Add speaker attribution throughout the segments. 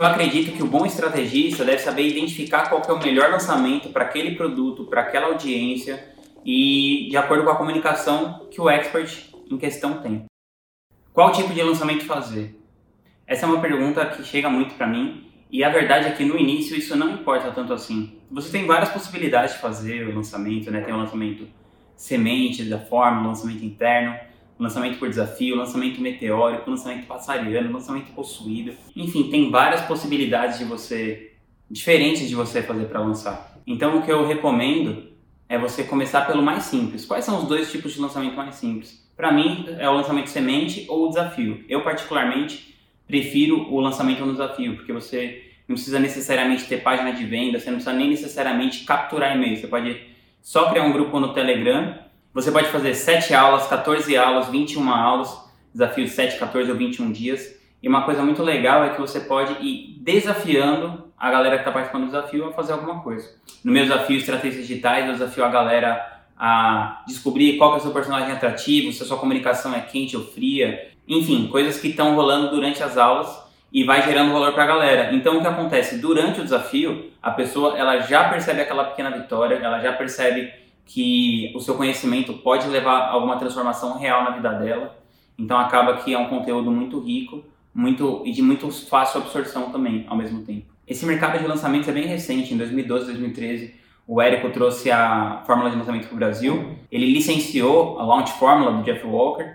Speaker 1: Eu acredito que o bom estrategista deve saber identificar qual é o melhor lançamento para aquele produto, para aquela audiência e de acordo com a comunicação que o expert em questão tem. Qual tipo de lançamento fazer? Essa é uma pergunta que chega muito para mim e a verdade é que no início isso não importa tanto assim. Você tem várias possibilidades de fazer o lançamento, né? Tem o lançamento semente da forma, o lançamento interno, lançamento por desafio, lançamento meteórico, lançamento passariano, lançamento possuído. Enfim, tem várias possibilidades de você diferentes de você fazer para lançar. Então o que eu recomendo é você começar pelo mais simples. Quais são os dois tipos de lançamento mais simples? Para mim é o lançamento semente ou o desafio. Eu particularmente prefiro o lançamento no desafio, porque você não precisa necessariamente ter página de venda, você não precisa nem necessariamente capturar e-mail. Você pode só criar um grupo no Telegram você pode fazer 7 aulas, 14 aulas, 21 aulas, desafio 7, 14 ou 21 dias. E uma coisa muito legal é que você pode ir desafiando a galera que está participando do desafio a fazer alguma coisa. No meu desafio Estratégias Digitais, eu desafio a galera a descobrir qual é o seu personagem atrativo, se a sua comunicação é quente ou fria, enfim, coisas que estão rolando durante as aulas e vai gerando valor para a galera. Então o que acontece durante o desafio, a pessoa ela já percebe aquela pequena vitória, ela já percebe que o seu conhecimento pode levar a alguma transformação real na vida dela. Então acaba que é um conteúdo muito rico, muito e de muito fácil absorção também, ao mesmo tempo. Esse mercado de lançamentos é bem recente, em 2012, 2013, o Érico trouxe a fórmula de lançamento para o Brasil. Ele licenciou a Launch Fórmula do Jeff Walker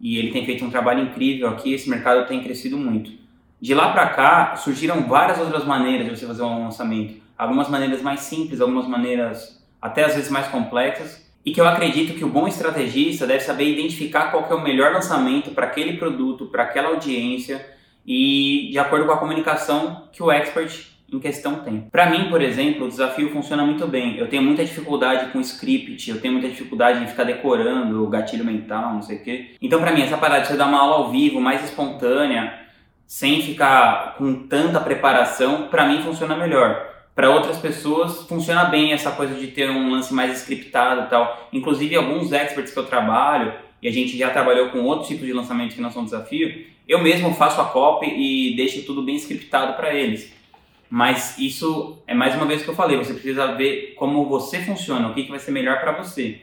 Speaker 1: e ele tem feito um trabalho incrível aqui. Esse mercado tem crescido muito. De lá para cá, surgiram várias outras maneiras de você fazer um lançamento. Algumas maneiras mais simples, algumas maneiras até às vezes mais complexas, e que eu acredito que o bom estrategista deve saber identificar qual é o melhor lançamento para aquele produto, para aquela audiência e de acordo com a comunicação que o expert em questão tem. Para mim, por exemplo, o desafio funciona muito bem. Eu tenho muita dificuldade com script, eu tenho muita dificuldade em ficar decorando o gatilho mental, não sei o quê. Então, para mim, essa parada de você dar uma aula ao vivo, mais espontânea, sem ficar com tanta preparação, para mim funciona melhor para outras pessoas funciona bem essa coisa de ter um lance mais scriptado e tal. Inclusive, alguns experts que eu trabalho, e a gente já trabalhou com outros tipos de lançamento que não são desafio, eu mesmo faço a copy e deixo tudo bem scriptado para eles. Mas isso é mais uma vez que eu falei, você precisa ver como você funciona, o que, que vai ser melhor para você.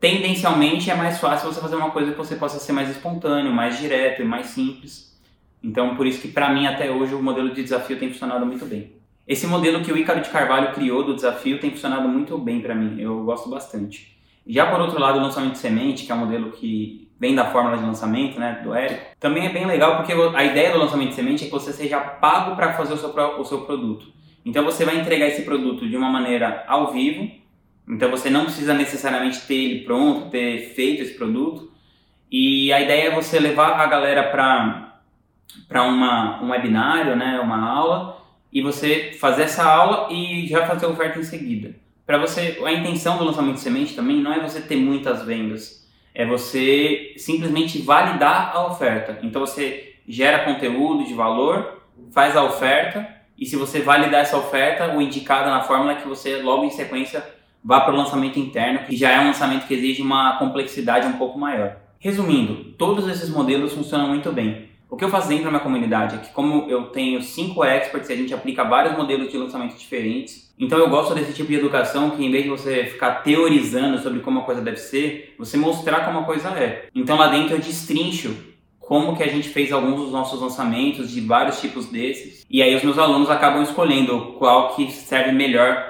Speaker 1: Tendencialmente é mais fácil você fazer uma coisa que você possa ser mais espontâneo, mais direto e mais simples. Então, por isso que para mim até hoje o modelo de desafio tem funcionado muito bem. Esse modelo que o Ícaro de Carvalho criou do desafio tem funcionado muito bem para mim, eu gosto bastante. Já por outro lado, o lançamento de semente, que é um modelo que vem da fórmula de lançamento, né, do Érico, também é bem legal porque a ideia do lançamento de semente é que você seja pago para fazer o seu, o seu produto. Então você vai entregar esse produto de uma maneira ao vivo, então você não precisa necessariamente ter ele pronto, ter feito esse produto. E a ideia é você levar a galera para um webinário, né, uma aula, e você fazer essa aula e já fazer a oferta em seguida. Para você, a intenção do lançamento de semente também não é você ter muitas vendas, é você simplesmente validar a oferta. Então você gera conteúdo de valor, faz a oferta e se você validar essa oferta, o indicado na fórmula é que você logo em sequência vá para o lançamento interno, que já é um lançamento que exige uma complexidade um pouco maior. Resumindo, todos esses modelos funcionam muito bem. O que eu faço dentro da minha comunidade é que, como eu tenho cinco experts a gente aplica vários modelos de lançamento diferentes, então eu gosto desse tipo de educação que, em vez de você ficar teorizando sobre como a coisa deve ser, você mostrar como a coisa é. Então lá dentro eu destrincho como que a gente fez alguns dos nossos lançamentos de vários tipos desses, e aí os meus alunos acabam escolhendo qual que serve melhor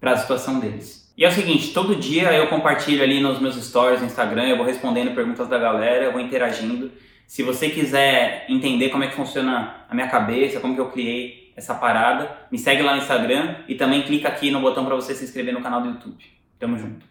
Speaker 1: para a situação deles. E é o seguinte, todo dia eu compartilho ali nos meus stories no Instagram, eu vou respondendo perguntas da galera, eu vou interagindo. Se você quiser entender como é que funciona a minha cabeça, como que eu criei essa parada, me segue lá no Instagram e também clica aqui no botão para você se inscrever no canal do YouTube. Tamo junto.